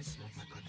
I smoke my butt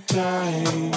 time.